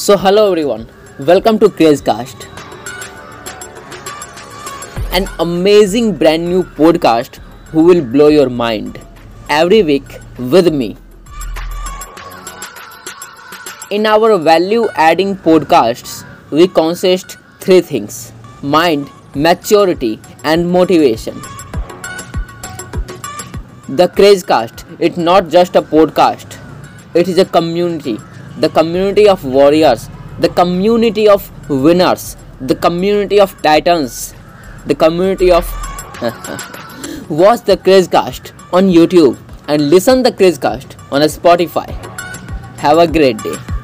So, hello everyone, welcome to Crazecast, an amazing brand new podcast who will blow your mind every week with me. In our value adding podcasts, we consist three things mind, maturity, and motivation. The Crazecast, it's not just a podcast, it is a community. The community of warriors, the community of winners, the community of titans, the community of. Watch the Crazecast on YouTube and listen the Crazecast on Spotify. Have a great day.